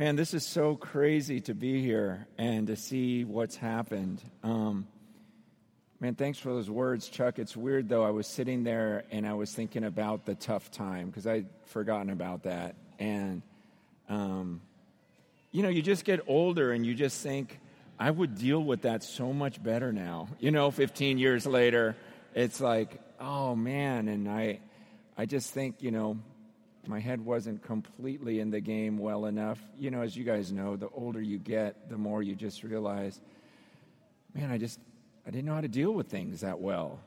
Man, this is so crazy to be here and to see what's happened. Um, man, thanks for those words, Chuck. It's weird, though. I was sitting there and I was thinking about the tough time because I'd forgotten about that. And, um, you know, you just get older and you just think, I would deal with that so much better now. You know, 15 years later, it's like, oh man. And I, I just think, you know, my head wasn't completely in the game well enough. You know, as you guys know, the older you get, the more you just realize, man, I just, I didn't know how to deal with things that well.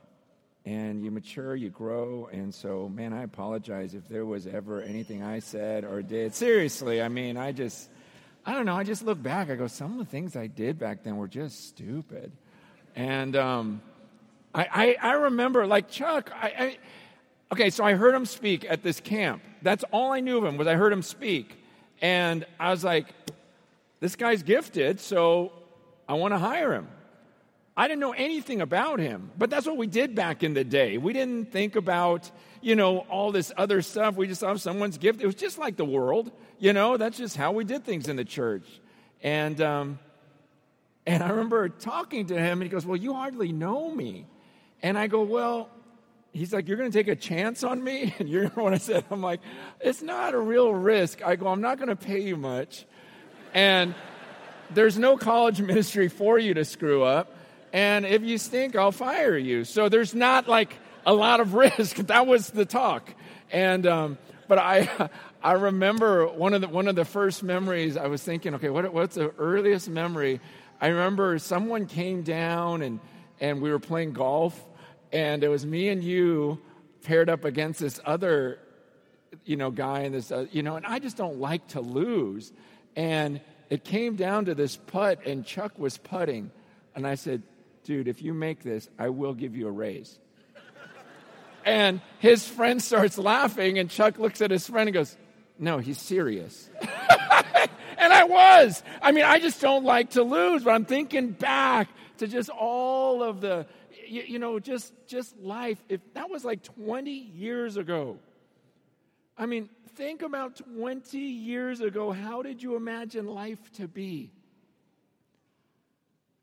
And you mature, you grow, and so, man, I apologize if there was ever anything I said or did. Seriously, I mean, I just, I don't know, I just look back, I go, some of the things I did back then were just stupid. And um, I, I, I remember, like Chuck, I, I Okay, so I heard him speak at this camp. That's all I knew of him was I heard him speak. And I was like, this guy's gifted, so I want to hire him. I didn't know anything about him, but that's what we did back in the day. We didn't think about, you know, all this other stuff. We just saw someone's gift. It was just like the world, you know. That's just how we did things in the church. And um, and I remember talking to him, and he goes, "Well, you hardly know me." And I go, "Well, he's like, You're going to take a chance on me? And you remember what to said? I'm like, It's not a real risk. I go, I'm not going to pay you much. And there's no college ministry for you to screw up. And if you stink, I'll fire you. So there's not like a lot of risk. That was the talk. And, um, but I, I remember one of the, one of the first memories, I was thinking, okay, what, what's the earliest memory? I remember someone came down and, and we were playing golf and it was me and you paired up against this other you know guy and this uh, you know and i just don't like to lose. And it came down to this putt and chuck was putting. And i said dude if you make this i will give you a raise. And his friend starts laughing and chuck looks at his friend and goes no he's serious and i was i mean i just don't like to lose but i'm thinking back to just all of the you, you know, just, just life. If that was like 20 years ago, I mean, think about 20 years ago. How did you imagine life to be?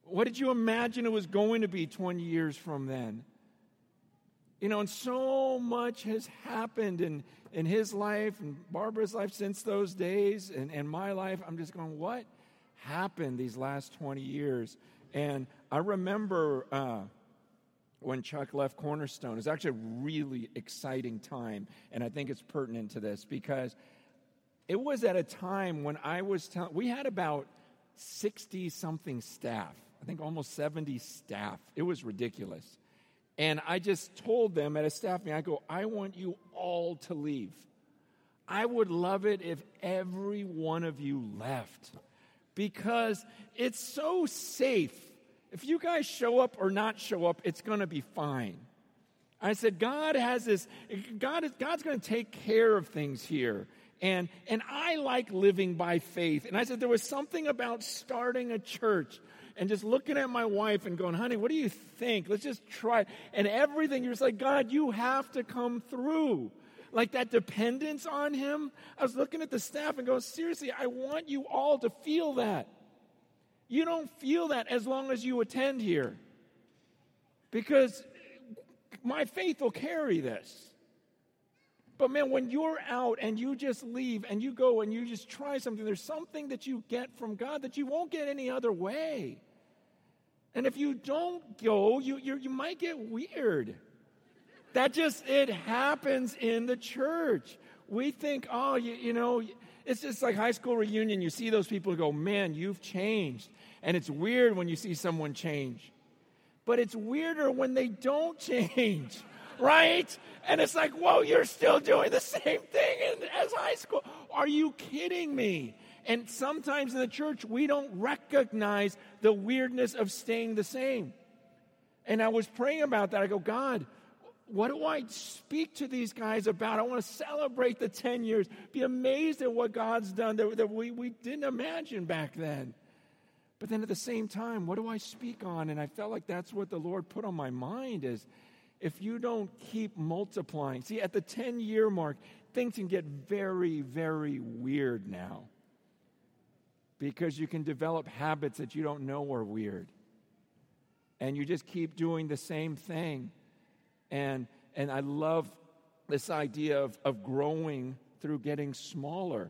What did you imagine it was going to be 20 years from then? You know, and so much has happened in, in his life and Barbara's life since those days, and, and my life. I'm just going, what happened these last 20 years? And I remember uh, when Chuck left Cornerstone. it was actually a really exciting time, and I think it's pertinent to this because it was at a time when I was telling, we had about 60 something staff, I think almost 70 staff. It was ridiculous. And I just told them at a staff meeting, I go, I want you all to leave. I would love it if every one of you left because it's so safe if you guys show up or not show up, it's going to be fine. I said, God has this, God is, God's going to take care of things here. And, and I like living by faith. And I said, there was something about starting a church and just looking at my wife and going, honey, what do you think? Let's just try. And everything, you're just like, God, you have to come through. Like that dependence on Him. I was looking at the staff and going, seriously, I want you all to feel that. You don't feel that as long as you attend here. Because my faith will carry this. But man, when you're out and you just leave and you go and you just try something, there's something that you get from God that you won't get any other way. And if you don't go, you, you, you might get weird. That just, it happens in the church. We think, oh, you, you know, it's just like high school reunion. You see those people go, man, you've changed. And it's weird when you see someone change. But it's weirder when they don't change, right? And it's like, whoa, you're still doing the same thing as high school. Are you kidding me? And sometimes in the church, we don't recognize the weirdness of staying the same. And I was praying about that. I go, God, what do I speak to these guys about? I want to celebrate the 10 years, be amazed at what God's done that, that we, we didn't imagine back then. But then at the same time, what do I speak on? And I felt like that's what the Lord put on my mind is if you don't keep multiplying. See, at the 10 year mark, things can get very, very weird now. because you can develop habits that you don't know are weird. And you just keep doing the same thing. And, and I love this idea of, of growing through getting smaller.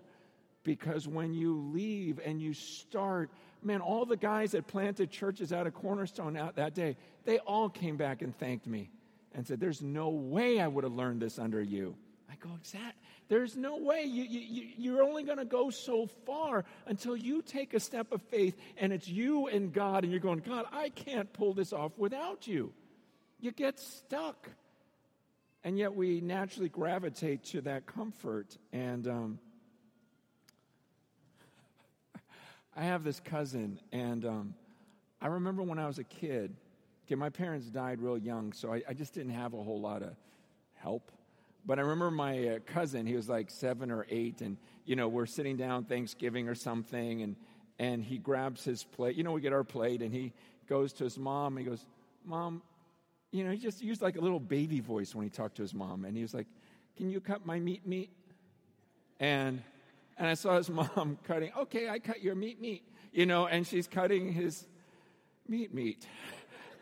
Because when you leave and you start, man, all the guys that planted churches out of Cornerstone out that day, they all came back and thanked me and said, There's no way I would have learned this under you. I go, exact. There's no way. You, you, you're only going to go so far until you take a step of faith and it's you and God, and you're going, God, I can't pull this off without you. You get stuck. And yet we naturally gravitate to that comfort. And um, I have this cousin, and um, I remember when I was a kid, okay, my parents died real young, so I, I just didn't have a whole lot of help. But I remember my uh, cousin, he was like seven or eight, and, you know, we're sitting down Thanksgiving or something, and, and he grabs his plate. You know, we get our plate, and he goes to his mom, and he goes, Mom, you know, he just used like a little baby voice when he talked to his mom. And he was like, Can you cut my meat meat? And and I saw his mom cutting, okay, I cut your meat meat, you know, and she's cutting his meat meat.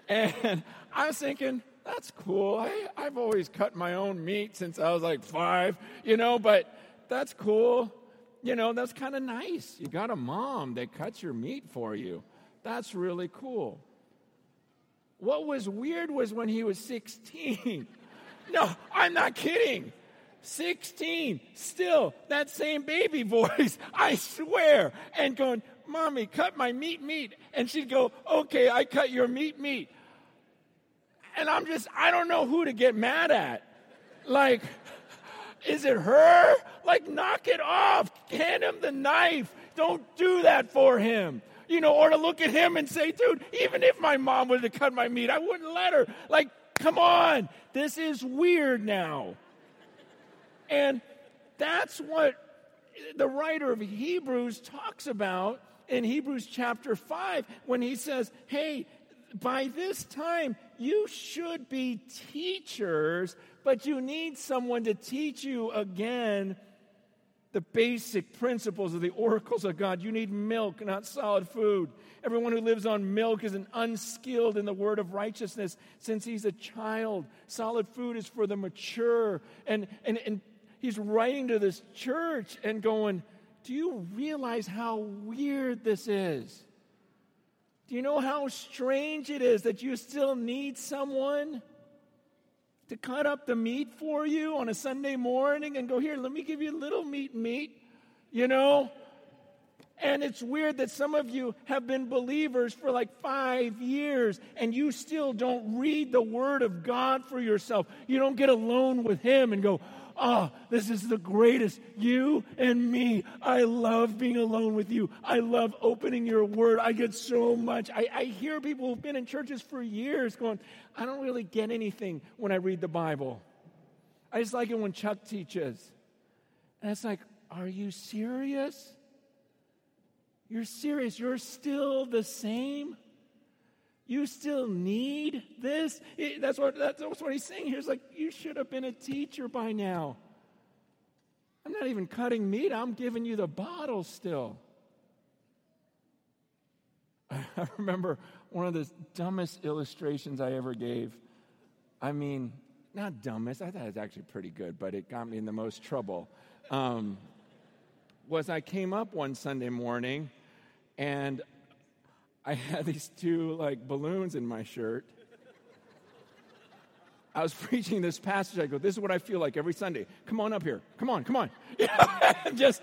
And I was thinking, that's cool. I, I've always cut my own meat since I was like five, you know, but that's cool. You know, that's kind of nice. You got a mom that cuts your meat for you. That's really cool. What was weird was when he was 16. no, I'm not kidding. 16, still that same baby voice, I swear, and going, Mommy, cut my meat meat. And she'd go, Okay, I cut your meat meat. And I'm just, I don't know who to get mad at. Like, is it her? Like, knock it off. Hand him the knife. Don't do that for him you know, or to look at him and say, dude, even if my mom would have cut my meat, I wouldn't let her. Like, come on, this is weird now. And that's what the writer of Hebrews talks about in Hebrews chapter 5 when he says, hey, by this time, you should be teachers, but you need someone to teach you again the basic principles of the oracles of God. You need milk, not solid food. Everyone who lives on milk is an unskilled in the word of righteousness since he's a child. Solid food is for the mature. And, and, and he's writing to this church and going, Do you realize how weird this is? Do you know how strange it is that you still need someone? to cut up the meat for you on a Sunday morning and go, Here, let me give you a little meat meat, you know? And it's weird that some of you have been believers for like five years and you still don't read the Word of God for yourself. You don't get alone with Him and go, Oh, this is the greatest. You and me. I love being alone with you. I love opening your word. I get so much. I, I hear people who've been in churches for years going, I don't really get anything when I read the Bible. I just like it when Chuck teaches. And it's like, are you serious? You're serious. You're still the same. You still need this? That's what, that's what he's saying here. He's like, you should have been a teacher by now. I'm not even cutting meat, I'm giving you the bottle still. I remember one of the dumbest illustrations I ever gave. I mean, not dumbest, I thought it was actually pretty good, but it got me in the most trouble. Um, was I came up one Sunday morning and I had these two like balloons in my shirt. I was preaching this passage. I go, This is what I feel like every Sunday. Come on up here. Come on, come on. just,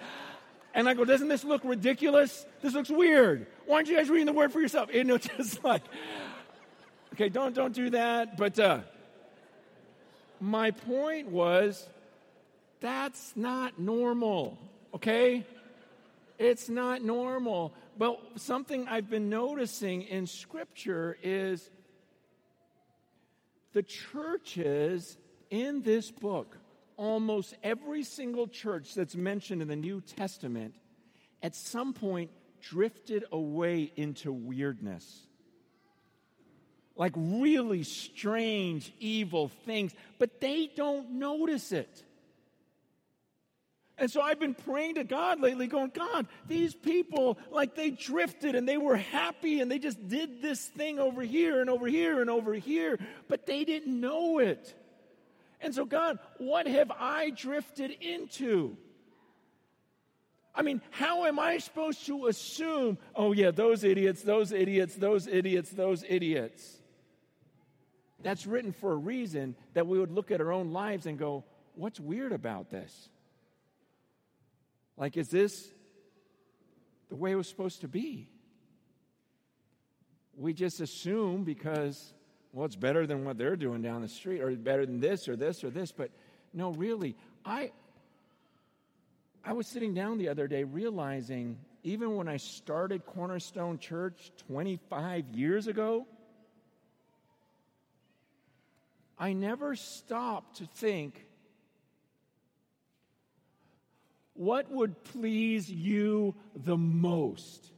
and I go, Doesn't this look ridiculous? This looks weird. Why aren't you guys reading the word for yourself? You know, just like, okay, don't don't do that. But uh, my point was, that's not normal. Okay, it's not normal. But something I've been noticing in Scripture is the churches in this book, almost every single church that's mentioned in the New Testament, at some point drifted away into weirdness. Like really strange, evil things, but they don't notice it. And so I've been praying to God lately, going, God, these people, like they drifted and they were happy and they just did this thing over here and over here and over here, but they didn't know it. And so, God, what have I drifted into? I mean, how am I supposed to assume, oh, yeah, those idiots, those idiots, those idiots, those idiots? That's written for a reason that we would look at our own lives and go, what's weird about this? Like, is this the way it was supposed to be? We just assume because, well, it's better than what they're doing down the street, or better than this, or this, or this. But no, really, I, I was sitting down the other day realizing, even when I started Cornerstone Church 25 years ago, I never stopped to think what would please you the most?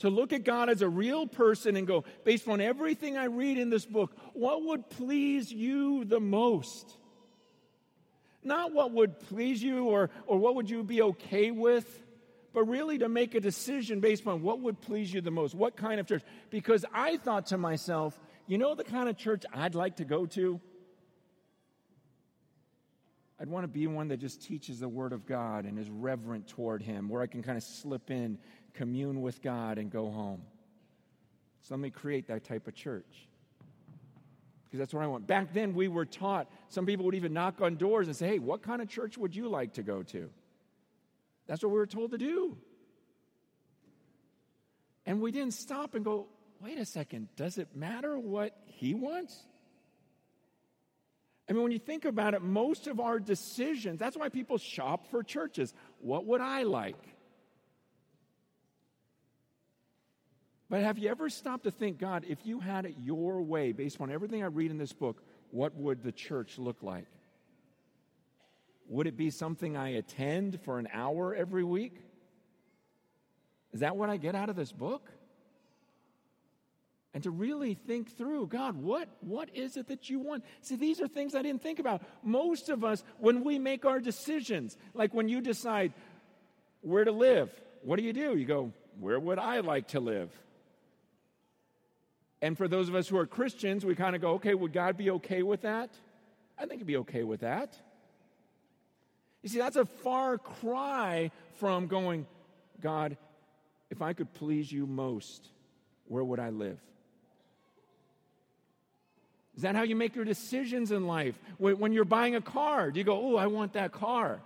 To look at God as a real person and go, based on everything I read in this book, what would please you the most? Not what would please you or, or what would you be okay with, but really to make a decision based on what would please you the most. What kind of church? Because I thought to myself, you know the kind of church I'd like to go to? I'd want to be one that just teaches the Word of God and is reverent toward Him, where I can kind of slip in, commune with God, and go home. So let me create that type of church. Because that's what I want. Back then, we were taught, some people would even knock on doors and say, Hey, what kind of church would you like to go to? That's what we were told to do. And we didn't stop and go, Wait a second, does it matter what He wants? I mean, when you think about it, most of our decisions, that's why people shop for churches. What would I like? But have you ever stopped to think, God, if you had it your way, based on everything I read in this book, what would the church look like? Would it be something I attend for an hour every week? Is that what I get out of this book? And to really think through God, what, what is it that you want? See, these are things I didn't think about. Most of us, when we make our decisions, like when you decide where to live, what do you do? You go, where would I like to live? And for those of us who are Christians, we kind of go, okay, would God be okay with that? I think he'd be okay with that. You see, that's a far cry from going, God, if I could please you most, where would I live? Is that how you make your decisions in life? When you're buying a car, do you go, oh, I want that car?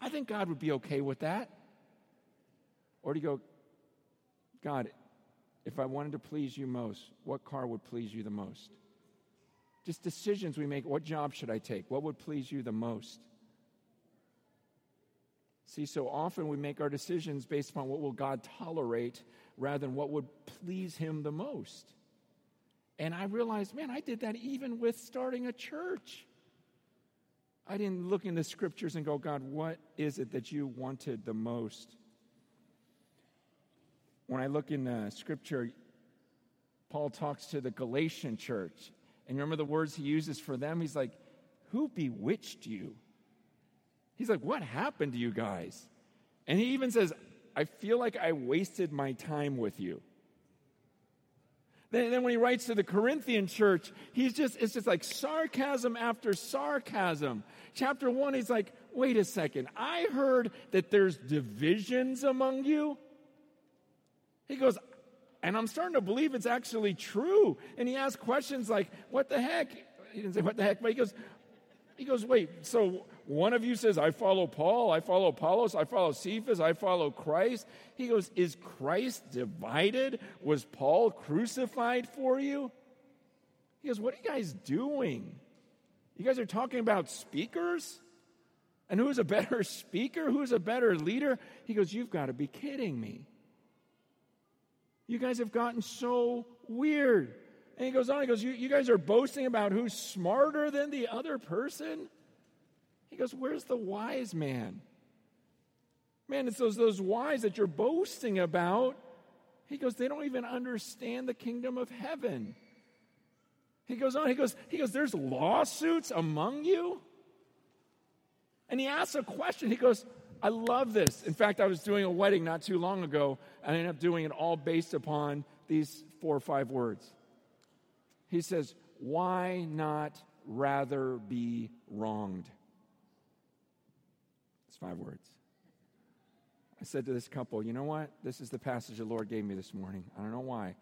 I think God would be okay with that. Or do you go, God, if I wanted to please you most, what car would please you the most? Just decisions we make. What job should I take? What would please you the most? See, so often we make our decisions based upon what will God tolerate rather than what would please him the most. And I realized, man, I did that even with starting a church. I didn't look in the scriptures and go, God, what is it that you wanted the most? When I look in the scripture, Paul talks to the Galatian church. And remember the words he uses for them? He's like, Who bewitched you? He's like, What happened to you guys? And he even says, I feel like I wasted my time with you. Then, then when he writes to the Corinthian church, he's just, it's just like sarcasm after sarcasm. Chapter one, he's like, wait a second, I heard that there's divisions among you. He goes, and I'm starting to believe it's actually true. And he asks questions like, what the heck? He didn't say what the heck, but he goes, he goes, wait, so one of you says, I follow Paul, I follow Apollos, I follow Cephas, I follow Christ. He goes, Is Christ divided? Was Paul crucified for you? He goes, What are you guys doing? You guys are talking about speakers? And who's a better speaker? Who's a better leader? He goes, You've got to be kidding me. You guys have gotten so weird. And he goes on, he goes, you, you guys are boasting about who's smarter than the other person? He goes, Where's the wise man? Man, it's those, those wise that you're boasting about. He goes, They don't even understand the kingdom of heaven. He goes on, he goes, he goes, There's lawsuits among you. And he asks a question. He goes, I love this. In fact, I was doing a wedding not too long ago, and I ended up doing it all based upon these four or five words. He says, Why not rather be wronged? Five words. I said to this couple, You know what? This is the passage the Lord gave me this morning. I don't know why.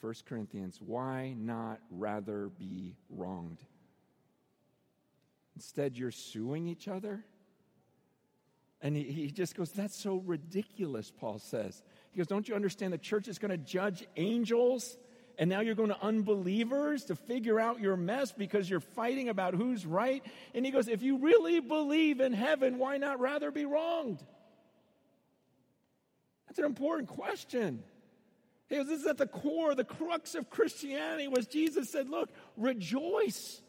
1 Corinthians, why not rather be wronged? Instead, you're suing each other? And he, he just goes, That's so ridiculous, Paul says. He goes, Don't you understand the church is going to judge angels? And now you're going to unbelievers to figure out your mess because you're fighting about who's right. And he goes, If you really believe in heaven, why not rather be wronged? That's an important question. He goes, This is at the core, the crux of Christianity was Jesus said, Look, rejoice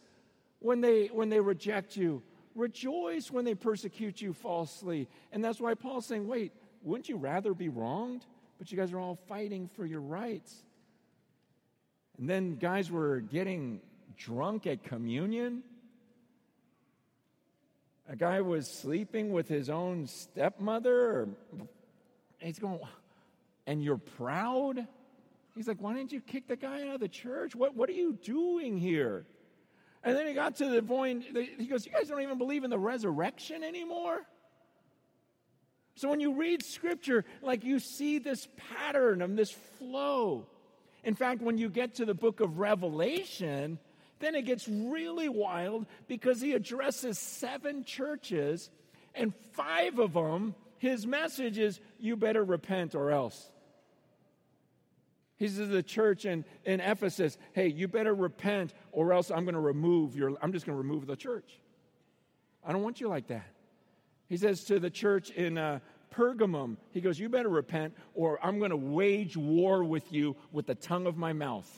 when they when they reject you Rejoice when they persecute you falsely. And that's why Paul's saying, wait, wouldn't you rather be wronged? But you guys are all fighting for your rights. And then guys were getting drunk at communion. A guy was sleeping with his own stepmother. he's going, and you're proud? He's like, why didn't you kick the guy out of the church? What, what are you doing here? And then he got to the point, he goes, You guys don't even believe in the resurrection anymore? So when you read scripture, like you see this pattern of this flow. In fact, when you get to the book of Revelation, then it gets really wild because he addresses seven churches, and five of them, his message is, You better repent or else. He says to the church in, in Ephesus, hey, you better repent or else I'm going to remove your, I'm just going to remove the church. I don't want you like that. He says to the church in uh, Pergamum, he goes, you better repent or I'm going to wage war with you with the tongue of my mouth.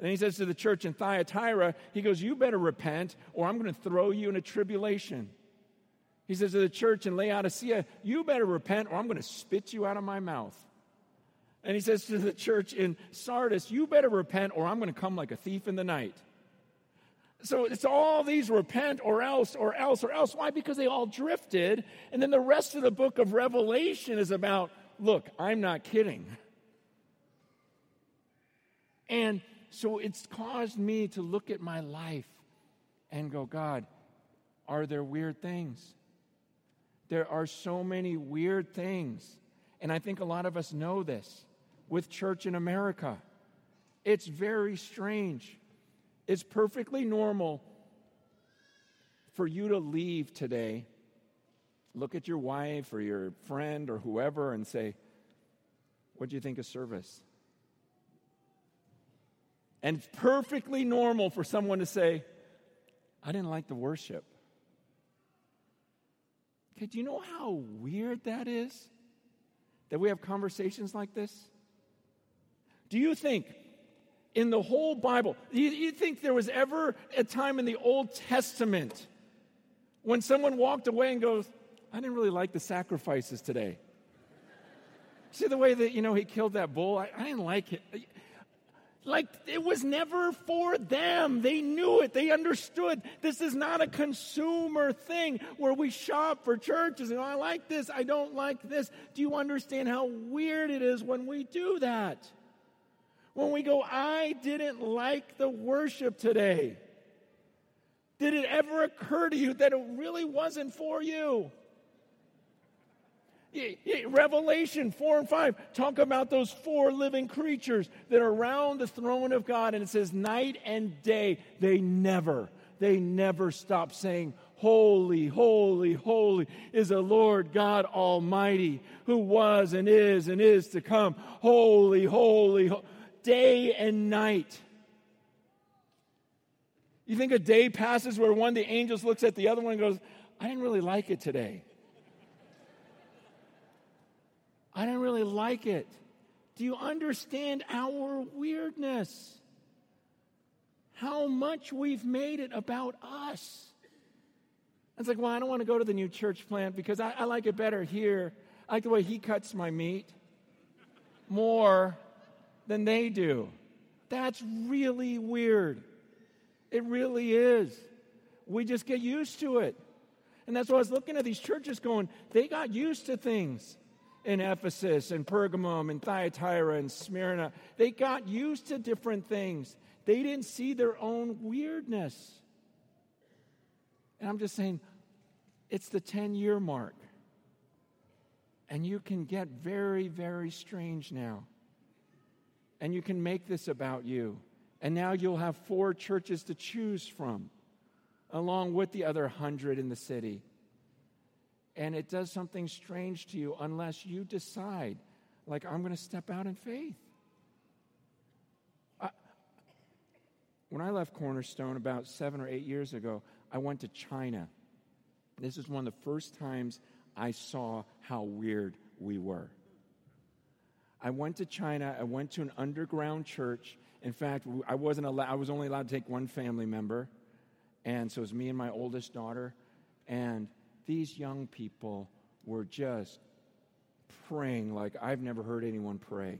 And he says to the church in Thyatira, he goes, you better repent or I'm going to throw you in a tribulation. He says to the church in Laodicea, you better repent or I'm going to spit you out of my mouth. And he says to the church in Sardis, You better repent, or I'm going to come like a thief in the night. So it's all these repent or else or else or else. Why? Because they all drifted. And then the rest of the book of Revelation is about look, I'm not kidding. And so it's caused me to look at my life and go, God, are there weird things? There are so many weird things. And I think a lot of us know this with church in America. It's very strange. It's perfectly normal for you to leave today, look at your wife or your friend or whoever, and say, What do you think of service? And it's perfectly normal for someone to say, I didn't like the worship. Okay, do you know how weird that is? That we have conversations like this? Do you think in the whole Bible, you, you think there was ever a time in the Old Testament when someone walked away and goes, I didn't really like the sacrifices today? See the way that, you know, he killed that bull? I, I didn't like it. Like, it was never for them. They knew it. They understood. This is not a consumer thing where we shop for churches and oh, I like this, I don't like this. Do you understand how weird it is when we do that? When we go, I didn't like the worship today? Did it ever occur to you that it really wasn't for you? Revelation 4 and 5 talk about those four living creatures that are around the throne of God, and it says, night and day, they never, they never stop saying, Holy, holy, holy is the Lord God Almighty, who was and is and is to come. Holy, holy, holy day and night. You think a day passes where one of the angels looks at the other one and goes, I didn't really like it today. I didn't really like it. Do you understand our weirdness? How much we've made it about us. It's like, well, I don't want to go to the new church plant because I, I like it better here. I like the way he cuts my meat more than they do. That's really weird. It really is. We just get used to it. And that's why I was looking at these churches going, they got used to things in Ephesus and Pergamum and Thyatira and Smyrna. They got used to different things. They didn't see their own weirdness. And I'm just saying, it's the 10 year mark. And you can get very, very strange now. And you can make this about you. And now you'll have four churches to choose from, along with the other hundred in the city. And it does something strange to you unless you decide, like, I'm going to step out in faith. I, when I left Cornerstone about seven or eight years ago, I went to China. This is one of the first times I saw how weird we were. I went to China, I went to an underground church. In fact, I wasn't allowed, I was only allowed to take one family member. And so it was me and my oldest daughter. And these young people were just praying like I've never heard anyone pray.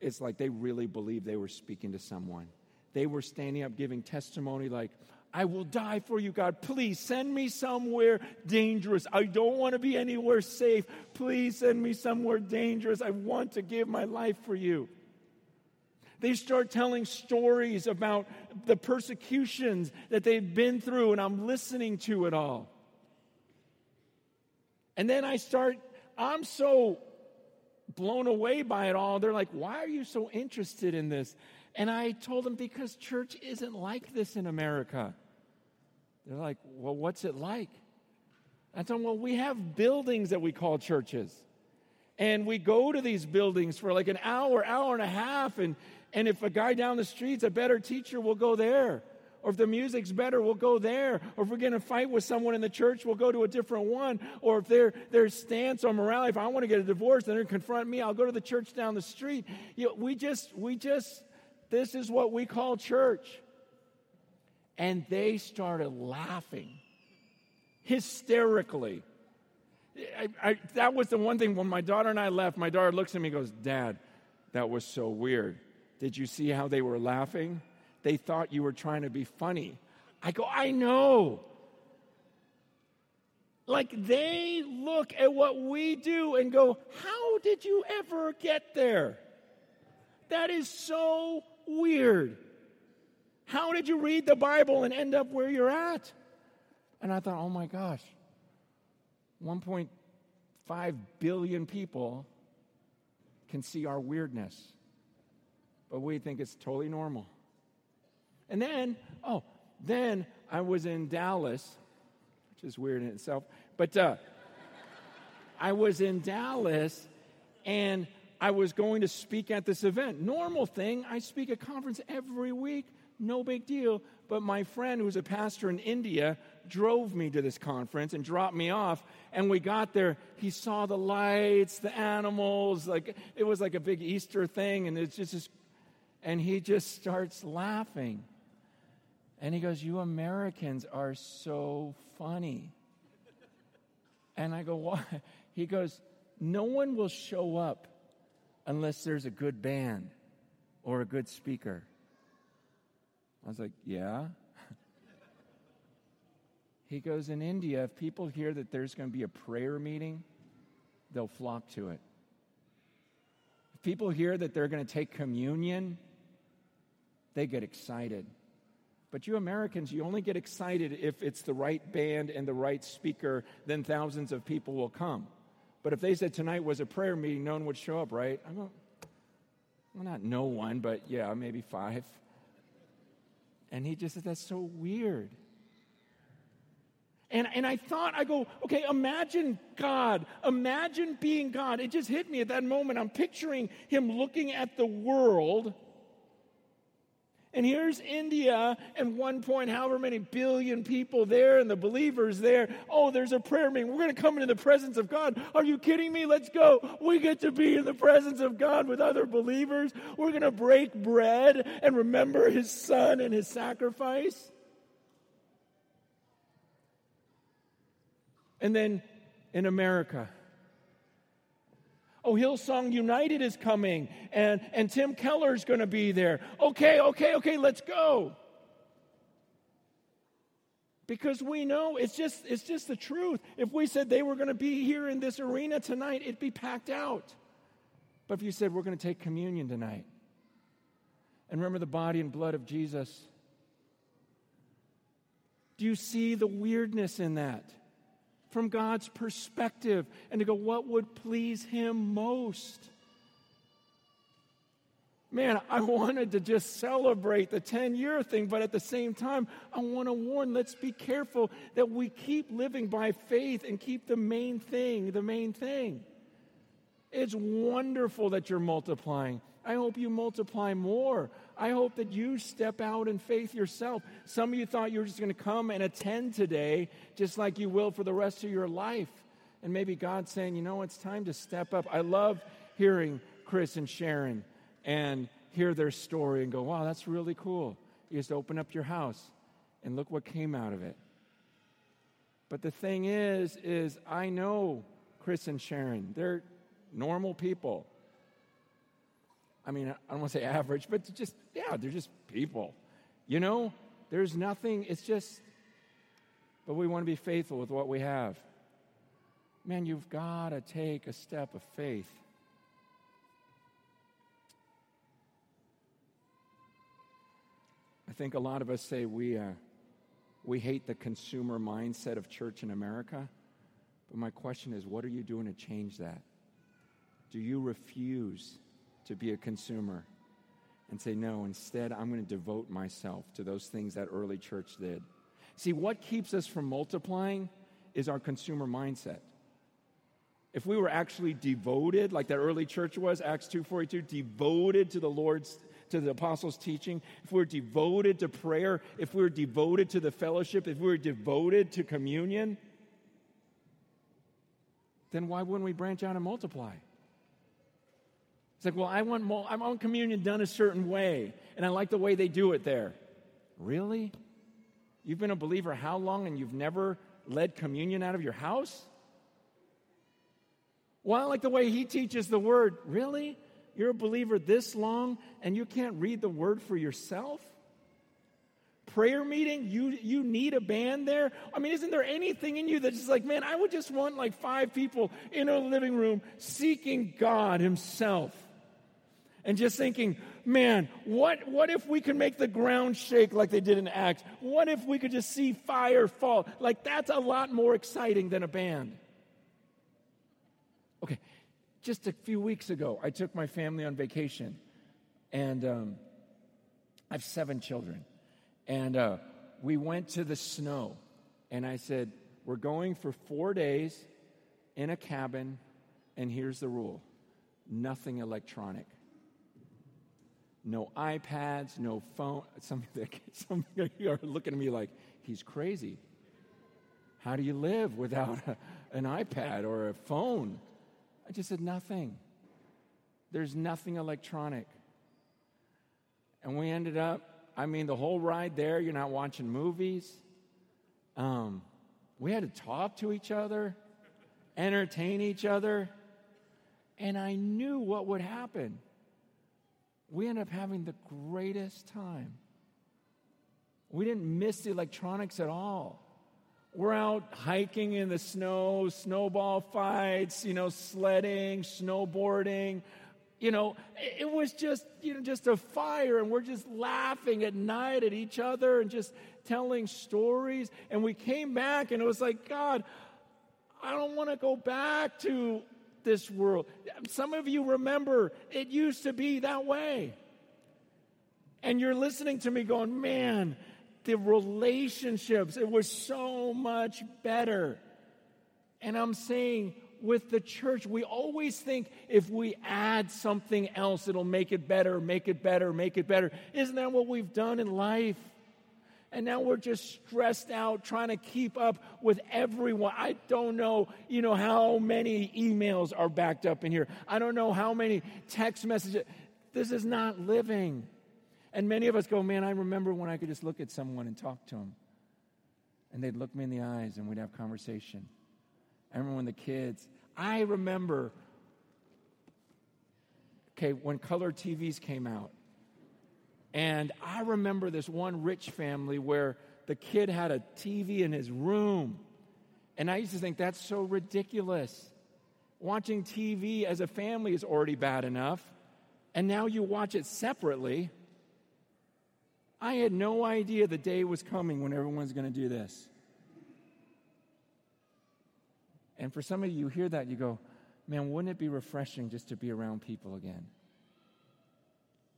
It's like they really believed they were speaking to someone. They were standing up giving testimony like, I will die for you, God. Please send me somewhere dangerous. I don't want to be anywhere safe. Please send me somewhere dangerous. I want to give my life for you. They start telling stories about the persecutions that they've been through, and I'm listening to it all. And then I start, I'm so blown away by it all. They're like, Why are you so interested in this? And I told them, Because church isn't like this in America. They're like, Well, what's it like? I told them, Well, we have buildings that we call churches. And we go to these buildings for like an hour, hour and a half. And, and if a guy down the street's a better teacher, we'll go there. Or if the music's better, we'll go there. Or if we're going to fight with someone in the church, we'll go to a different one. Or if their, their stance on morality, if I want to get a divorce and they're confront me, I'll go to the church down the street. You know, we just, we just, this is what we call church. And they started laughing hysterically. I, I, that was the one thing when my daughter and I left, my daughter looks at me and goes, Dad, that was so weird. Did you see how they were laughing? they thought you were trying to be funny. I go, I know. Like they look at what we do and go, How did you ever get there? That is so weird. How did you read the Bible and end up where you're at? And I thought, oh my gosh, 1.5 billion people can see our weirdness, but we think it's totally normal. And then, oh, then I was in Dallas, which is weird in itself, but uh, I was in Dallas and I was going to speak at this event. Normal thing, I speak at conference every week, no big deal. But my friend, who's a pastor in India, drove me to this conference and dropped me off. And we got there, he saw the lights, the animals, like it was like a big Easter thing, and it's just, and he just starts laughing. And he goes, You Americans are so funny. And I go, Why? He goes, No one will show up unless there's a good band or a good speaker. I was like, Yeah. He goes, In India, if people hear that there's going to be a prayer meeting, they'll flock to it. If people hear that they're going to take communion, they get excited. But you Americans, you only get excited if it's the right band and the right speaker, then thousands of people will come. But if they said tonight was a prayer meeting, no one would show up, right? I go, well, not no one, but yeah, maybe five. And he just said, that's so weird. And, and I thought, I go, okay, imagine God. Imagine being God. It just hit me at that moment. I'm picturing him looking at the world and here's India, and one point, however many billion people there, and the believers there. Oh, there's a prayer meeting. We're going to come into the presence of God. Are you kidding me? Let's go. We get to be in the presence of God with other believers. We're going to break bread and remember his son and his sacrifice. And then in America, Oh, Hillsong United is coming, and, and Tim Keller's going to be there. Okay, okay, okay, let's go. Because we know it's just, it's just the truth. If we said they were going to be here in this arena tonight, it'd be packed out. But if you said we're going to take communion tonight, and remember the body and blood of Jesus, do you see the weirdness in that? From God's perspective, and to go, what would please Him most? man, I wanted to just celebrate the 10 year thing, but at the same time, I want to warn let's be careful that we keep living by faith and keep the main thing the main thing. It's wonderful that you're multiplying. I hope you multiply more. I hope that you step out in faith yourself. Some of you thought you were just going to come and attend today, just like you will for the rest of your life. And maybe God's saying, you know, it's time to step up. I love hearing Chris and Sharon and hear their story and go, wow, that's really cool. You just open up your house and look what came out of it. But the thing is, is I know Chris and Sharon. They're normal people. I mean, I don't want to say average, but just, yeah, they're just people. You know, there's nothing, it's just, but we want to be faithful with what we have. Man, you've got to take a step of faith. I think a lot of us say we, uh, we hate the consumer mindset of church in America. But my question is, what are you doing to change that? Do you refuse to be a consumer and say, no, instead, I'm going to devote myself to those things that early church did? See, what keeps us from multiplying is our consumer mindset. If we were actually devoted, like that early church was, Acts 2.42, devoted to the Lord's to the apostles' teaching, if we are devoted to prayer, if we are devoted to the fellowship, if we are devoted to communion, then why wouldn't we branch out and multiply? It's like, well, I want, I want communion done a certain way, and I like the way they do it there. Really? You've been a believer how long and you've never led communion out of your house? Well, I like the way he teaches the word. Really? You're a believer this long and you can't read the word for yourself? Prayer meeting, you, you need a band there? I mean, isn't there anything in you that's just like, man, I would just want like five people in a living room seeking God Himself? And just thinking, man, what, what if we could make the ground shake like they did in Acts? What if we could just see fire fall? Like, that's a lot more exciting than a band. Okay, just a few weeks ago, I took my family on vacation, and um, I have seven children. And uh, we went to the snow, and I said, We're going for four days in a cabin, and here's the rule nothing electronic. No iPads, no phone. Some, some of you are looking at me like, he's crazy. How do you live without a, an iPad or a phone? I just said, nothing. There's nothing electronic. And we ended up, I mean, the whole ride there, you're not watching movies. Um, we had to talk to each other, entertain each other. And I knew what would happen. We ended up having the greatest time. We didn't miss the electronics at all. We're out hiking in the snow, snowball fights, you know, sledding, snowboarding. You know, it was just, you know, just a fire, and we're just laughing at night at each other and just telling stories. And we came back, and it was like, God, I don't want to go back to this world. Some of you remember it used to be that way. And you're listening to me going, man, the relationships. It was so much better. And I'm saying, with the church, we always think if we add something else, it'll make it better, make it better, make it better. Isn't that what we've done in life? And now we're just stressed out trying to keep up with everyone. I don't know, you know, how many emails are backed up in here. I don't know how many text messages. This is not living. And many of us go, man, I remember when I could just look at someone and talk to them. And they'd look me in the eyes and we'd have conversation. I remember when the kids, I remember, okay, when color TVs came out. And I remember this one rich family where the kid had a TV in his room. And I used to think that's so ridiculous. Watching TV as a family is already bad enough, and now you watch it separately. I had no idea the day was coming when everyone's going to do this. And for some of you, you hear that, you go, man, wouldn't it be refreshing just to be around people again?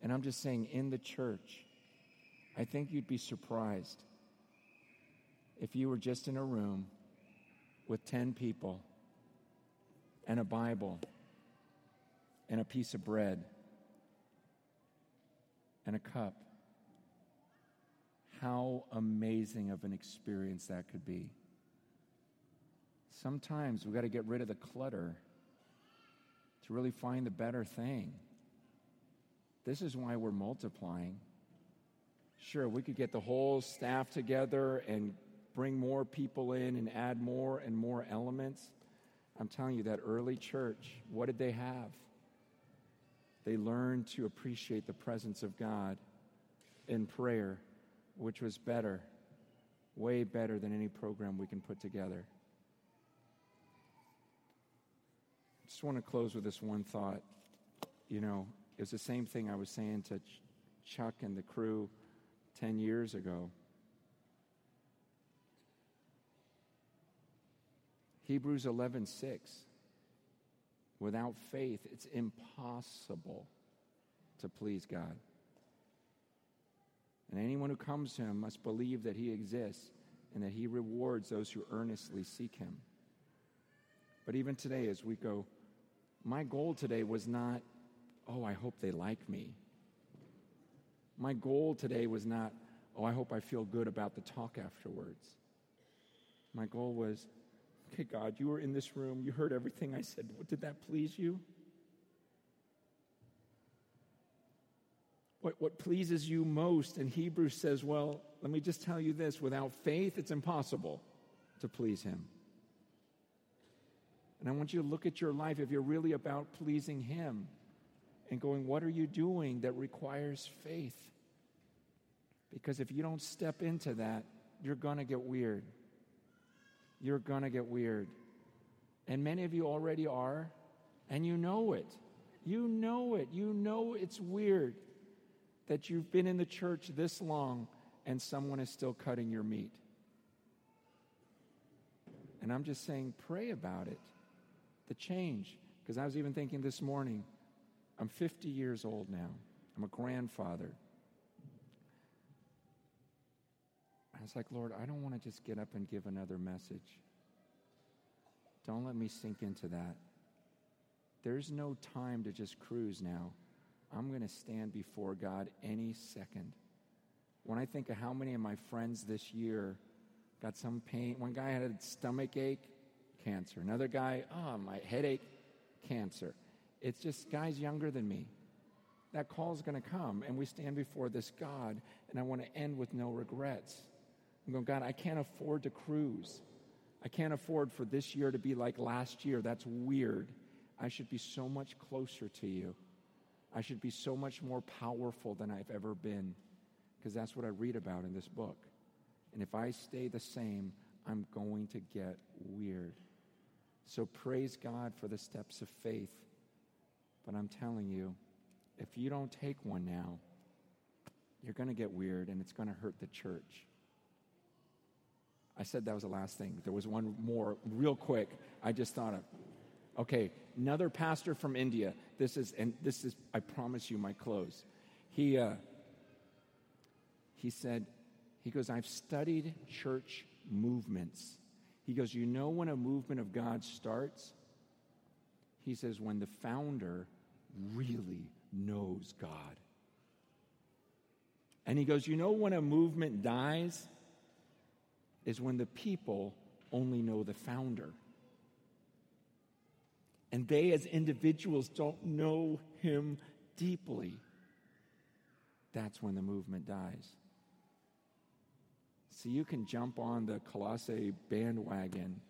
And I'm just saying, in the church, I think you'd be surprised if you were just in a room with 10 people and a Bible and a piece of bread and a cup. How amazing of an experience that could be. Sometimes we've got to get rid of the clutter to really find the better thing. This is why we're multiplying. Sure, we could get the whole staff together and bring more people in and add more and more elements. I'm telling you, that early church, what did they have? They learned to appreciate the presence of God in prayer, which was better, way better than any program we can put together. I just want to close with this one thought. You know, it was the same thing I was saying to Chuck and the crew 10 years ago. Hebrews 11:6 Without faith it's impossible to please God. And anyone who comes to him must believe that he exists and that he rewards those who earnestly seek him. But even today as we go my goal today was not oh I hope they like me. My goal today was not oh I hope I feel good about the talk afterwards. My goal was Okay, God, you were in this room. You heard everything I said. Did that please you? What, what pleases you most? And Hebrews says, well, let me just tell you this without faith, it's impossible to please Him. And I want you to look at your life if you're really about pleasing Him and going, what are you doing that requires faith? Because if you don't step into that, you're going to get weird you're going to get weird. And many of you already are, and you know it. You know it. You know it's weird that you've been in the church this long and someone is still cutting your meat. And I'm just saying, pray about it, the change. Because I was even thinking this morning, I'm 50 years old now, I'm a grandfather. I was like, Lord, I don't want to just get up and give another message. Don't let me sink into that. There's no time to just cruise now. I'm going to stand before God any second. When I think of how many of my friends this year got some pain, one guy had a stomach ache, cancer. Another guy, oh, my headache, cancer. It's just guys younger than me. That call is going to come, and we stand before this God, and I want to end with no regrets. I'm going, God, I can't afford to cruise. I can't afford for this year to be like last year. That's weird. I should be so much closer to you. I should be so much more powerful than I've ever been because that's what I read about in this book. And if I stay the same, I'm going to get weird. So praise God for the steps of faith. But I'm telling you, if you don't take one now, you're going to get weird and it's going to hurt the church. I said that was the last thing. There was one more, real quick. I just thought of. Okay, another pastor from India. This is, and this is, I promise you, my close. He, uh, he said, he goes, I've studied church movements. He goes, You know when a movement of God starts? He says, When the founder really knows God. And he goes, You know when a movement dies? is when the people only know the founder. And they, as individuals, don't know him deeply. That's when the movement dies. So you can jump on the Colossae bandwagon,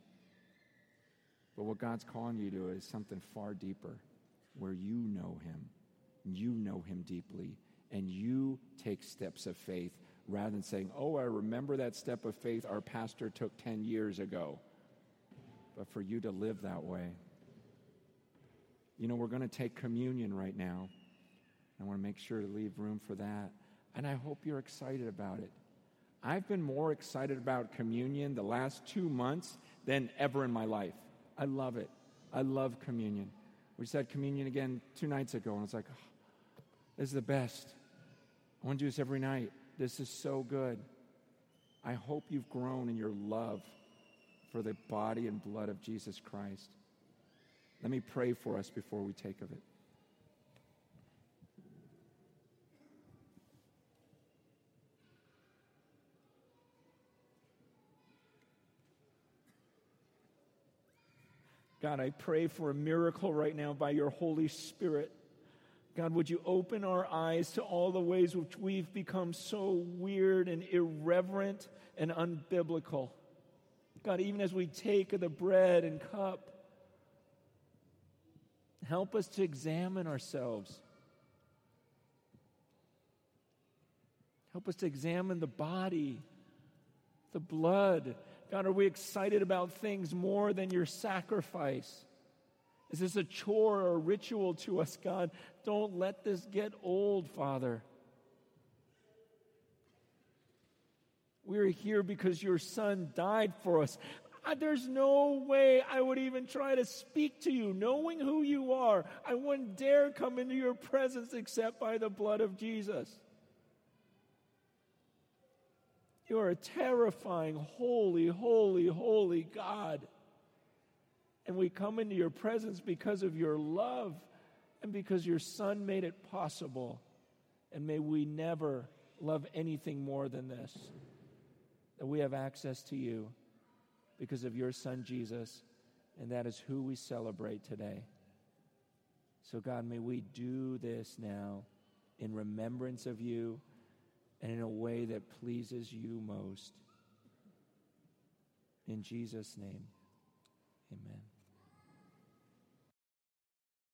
but what God's calling you to is something far deeper where you know him, you know him deeply, and you take steps of faith rather than saying, Oh, I remember that step of faith our pastor took 10 years ago. But for you to live that way. You know, we're going to take communion right now. I want to make sure to leave room for that. And I hope you're excited about it. I've been more excited about communion the last two months than ever in my life. I love it. I love communion. We just had communion again two nights ago, and I was like, oh, this is the best. I want to do this every night. This is so good. I hope you've grown in your love for the body and blood of Jesus Christ. Let me pray for us before we take of it. God, I pray for a miracle right now by your Holy Spirit. God, would you open our eyes to all the ways which we've become so weird and irreverent and unbiblical? God, even as we take of the bread and cup, help us to examine ourselves. Help us to examine the body, the blood, God, are we excited about things more than your sacrifice? Is this a chore or a ritual to us, God? Don't let this get old, Father. We're here because your Son died for us. There's no way I would even try to speak to you, knowing who you are. I wouldn't dare come into your presence except by the blood of Jesus. You are a terrifying, holy, holy, holy God. And we come into your presence because of your love and because your Son made it possible. And may we never love anything more than this that we have access to you because of your Son, Jesus, and that is who we celebrate today. So, God, may we do this now in remembrance of you and in a way that pleases you most. In Jesus' name, amen.